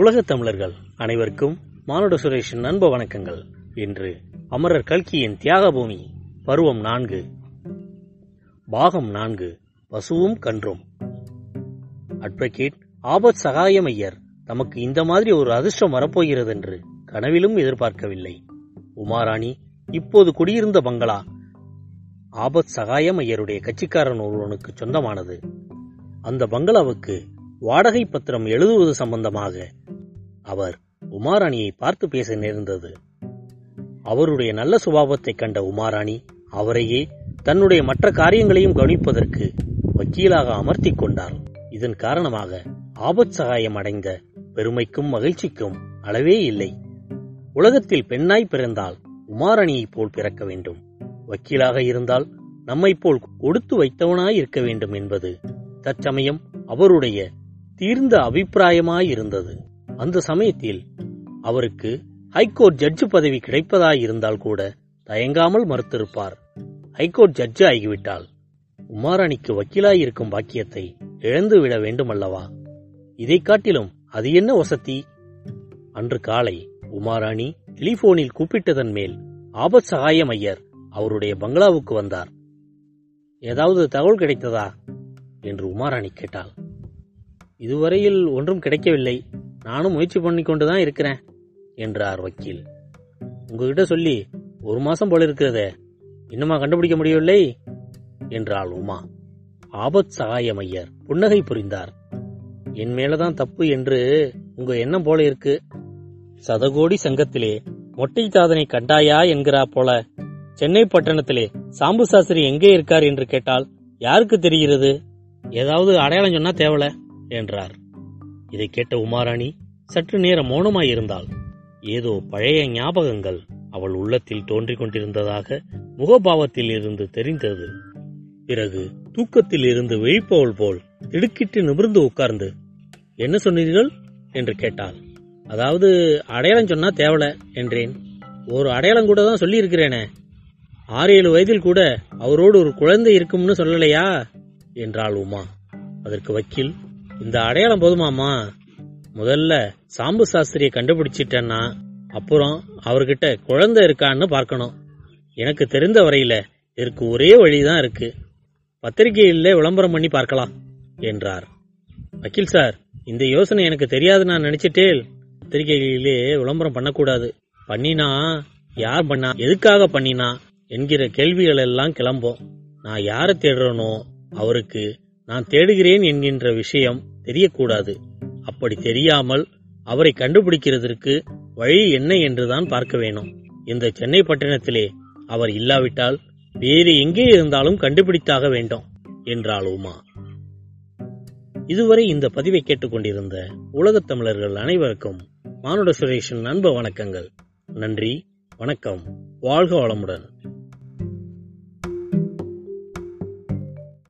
உலகத் தமிழர்கள் அனைவருக்கும் மானுட சுரேஷின் அன்பு வணக்கங்கள். இன்று அமரர் கல்கியின் தியாகபூமி பருவம் நான்கு. பாகம் நான்கு பசுவும் கன்றும். அட்வொகேட் ஆபத் சகாயமையர் தமக்கு இந்த மாதிரி ஒரு அதிர்ஷ்டம் வரப்போகிறது என்று கனவிலும் எதிர்பார்க்கவில்லை. உமாராணி இப்போது குடியிருந்த பங்களா ஆபத் சகாயமையருடைய கட்சிக்காரன் ஒருவனுக்கு சொந்தமானது. அந்த பங்களாவுக்கு வாடகை பத்திரம் எழுதுவது சம்பந்தமாக அவர் உமாராணியை பார்த்து பேச நேர்ந்தது. அவருடைய நல்ல சுபாவத்தைக் கண்ட உமாராணி அவரையே தன்னுடைய மற்ற காரியங்களையும் கவனிப்பதற்கு வக்கீலாக அமர்த்திக் கொண்டார் இதன் காரணமாக ஆபத் சகாயம் அடைந்த பெருமைக்கும் மகிழ்ச்சிக்கும் அளவே இல்லை. உலகத்தில் பெண்ணாய் பிறந்தால் உமாராணியைப் போல் பிறக்க வேண்டும். வக்கீலாக இருந்தால் நம்மைப் போல் கொடுத்து வைத்தவனாய் இருக்க வேண்டும் என்பது தற்சமயம் அவருடைய தீர்ந்த அபிப்பிராயமாயிருந்தது அந்த சமயத்தில் அவருக்கு ஹைகோர்ட் ஜட்ஜு பதவி கிடைப்பதாயிருந்தால் கூட தயங்காமல் மறுத்திருப்பார். ஹைகோர்ட் ஜட்ஜு ஆகிவிட்டால் உமாராணிக்கு வக்கீலாயிருக்கும் பாக்கியத்தை இழந்து விட வேண்டுமல்லவா? இதைக் காட்டிலும் அது என்ன வசதி? அன்று காலை உமாராணி டெலிபோனில் கூப்பிட்டதன் மேல் ஆபத் சகாயம் ஐயர் அவருடைய பங்களாவுக்கு வந்தார். ஏதாவது தகவல் கிடைத்ததா? என்று உமாராணி கேட்டாள். இதுவரையில் ஒன்றும் கிடைக்கவில்லை. நானும் முயற்சி பண்ணி கொண்டுதான் இருக்கிறேன் என்றார் வக்கீல். உங்ககிட்ட சொல்லி ஒரு மாசம் போல இருக்கிறதே இன்னுமா கண்டுபிடிக்க முடியவில்லை? என்றாள் உமா. ஆபத் சகாயம் ஐயர் புன்னகை புரிந்தார். என் மேலதான் தப்பு என்று உங்க எண்ணம் போல இருக்கு. சதகோடி சங்கத்திலே மொட்டை சாதனை கண்டாயா என்கிறா போல சென்னை பட்டணத்திலே சாம்பு சாஸ்திரி எங்கே இருக்கார் என்று கேட்டால் யாருக்கு தெரிகிறது? ஏதாவது அடையாளம் சொன்னா தேவல என்றார். இதை கேட்ட உமாராணி சற்று நேரம் மௌனமாயிருந்தாள். ஏதோ பழைய ஞாபகங்கள் அவள் உள்ளத்தில் தோன்றிக் கொண்டிருந்ததாக முகபாவத்தில் இருந்து தெரிந்தது. பிறகு தூக்கத்தில் இருந்து விழிப்பவள் போல் திடுக்கிட்டு நிமிர்ந்து உட்கார்ந்து என்ன சொன்னீர்கள்? என்று கேட்டாள். அதாவது அடையாளம் சொன்னா தேவல என்றேன். ஒரு அடையாளம் கூட தான் சொல்லி இருக்கிறேனே ஆறு ஏழு வயதில் கூட அவரோடு ஒரு குழந்தை இருக்கும்னு சொல்லலையா? என்றாள் உமா. அதற்கு வக்கீல் இந்த அடையாளம் போதுமாமா முதல்ல சாம்பு சாஸ்திரியை கண்டுபிடிச்சிட்டேன்னா அப்புறம் அவர்கிட்ட குழந்தை இருக்கான்னு பார்க்கணும். எனக்கு தெரிந்த வரையில இதற்கு ஒரே வழிதான் இருக்கு. பத்திரிகையில விளம்பரம் பண்ணி பார்க்கலாம் என்றார். வக்கீல் சார் இந்த யோசனை எனக்கு தெரியாது நான் நினைச்சிட்டேன். பத்திரிகைகளிலே விளம்பரம் பண்ணக்கூடாது. பண்ணினா யார் பண்ணா எதுக்காக பண்ணினா என்கிற கேள்விகள் எல்லாம் கிளம்பும். நான் யாரை தேடுறேனோ அவருக்கு நான் தேடுகிறேன் என்கின்ற விஷயம் தெரியக்கூடாது. அப்படி தெரியாமல் அவரை கண்டுபிடிக்கிறதற்கு வழி என்ன என்றுதான் பார்க்க வேணும். இந்த சென்னை பட்டணத்திலே அவர் இல்லாவிட்டால் வேறு எங்கே இருந்தாலும் கண்டுபிடித்தாக வேண்டும் என்றாள் உமா. இதுவரை இந்த பதிவை கேட்டுக்கொண்டிருந்த உலகத் தமிழர்கள் அனைவருக்கும் மானுட சுரேஷன் அன்பு வணக்கங்கள். நன்றி வணக்கம் வாழ்க வளமுடன்.